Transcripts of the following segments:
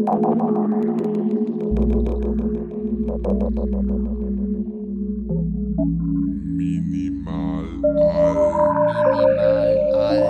Minimal all. Minimal all.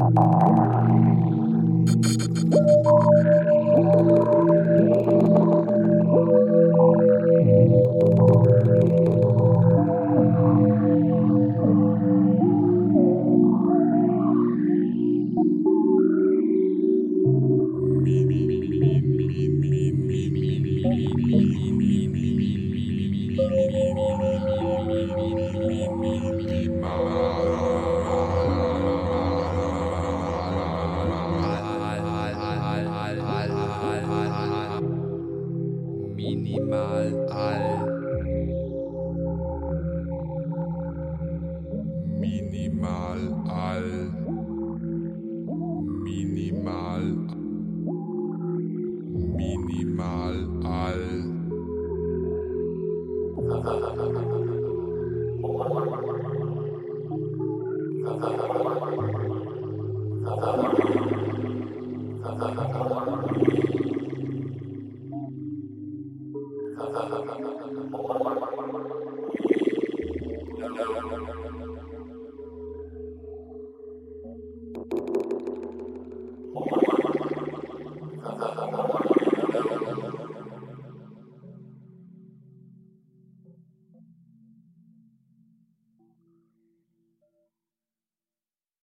Bye. mal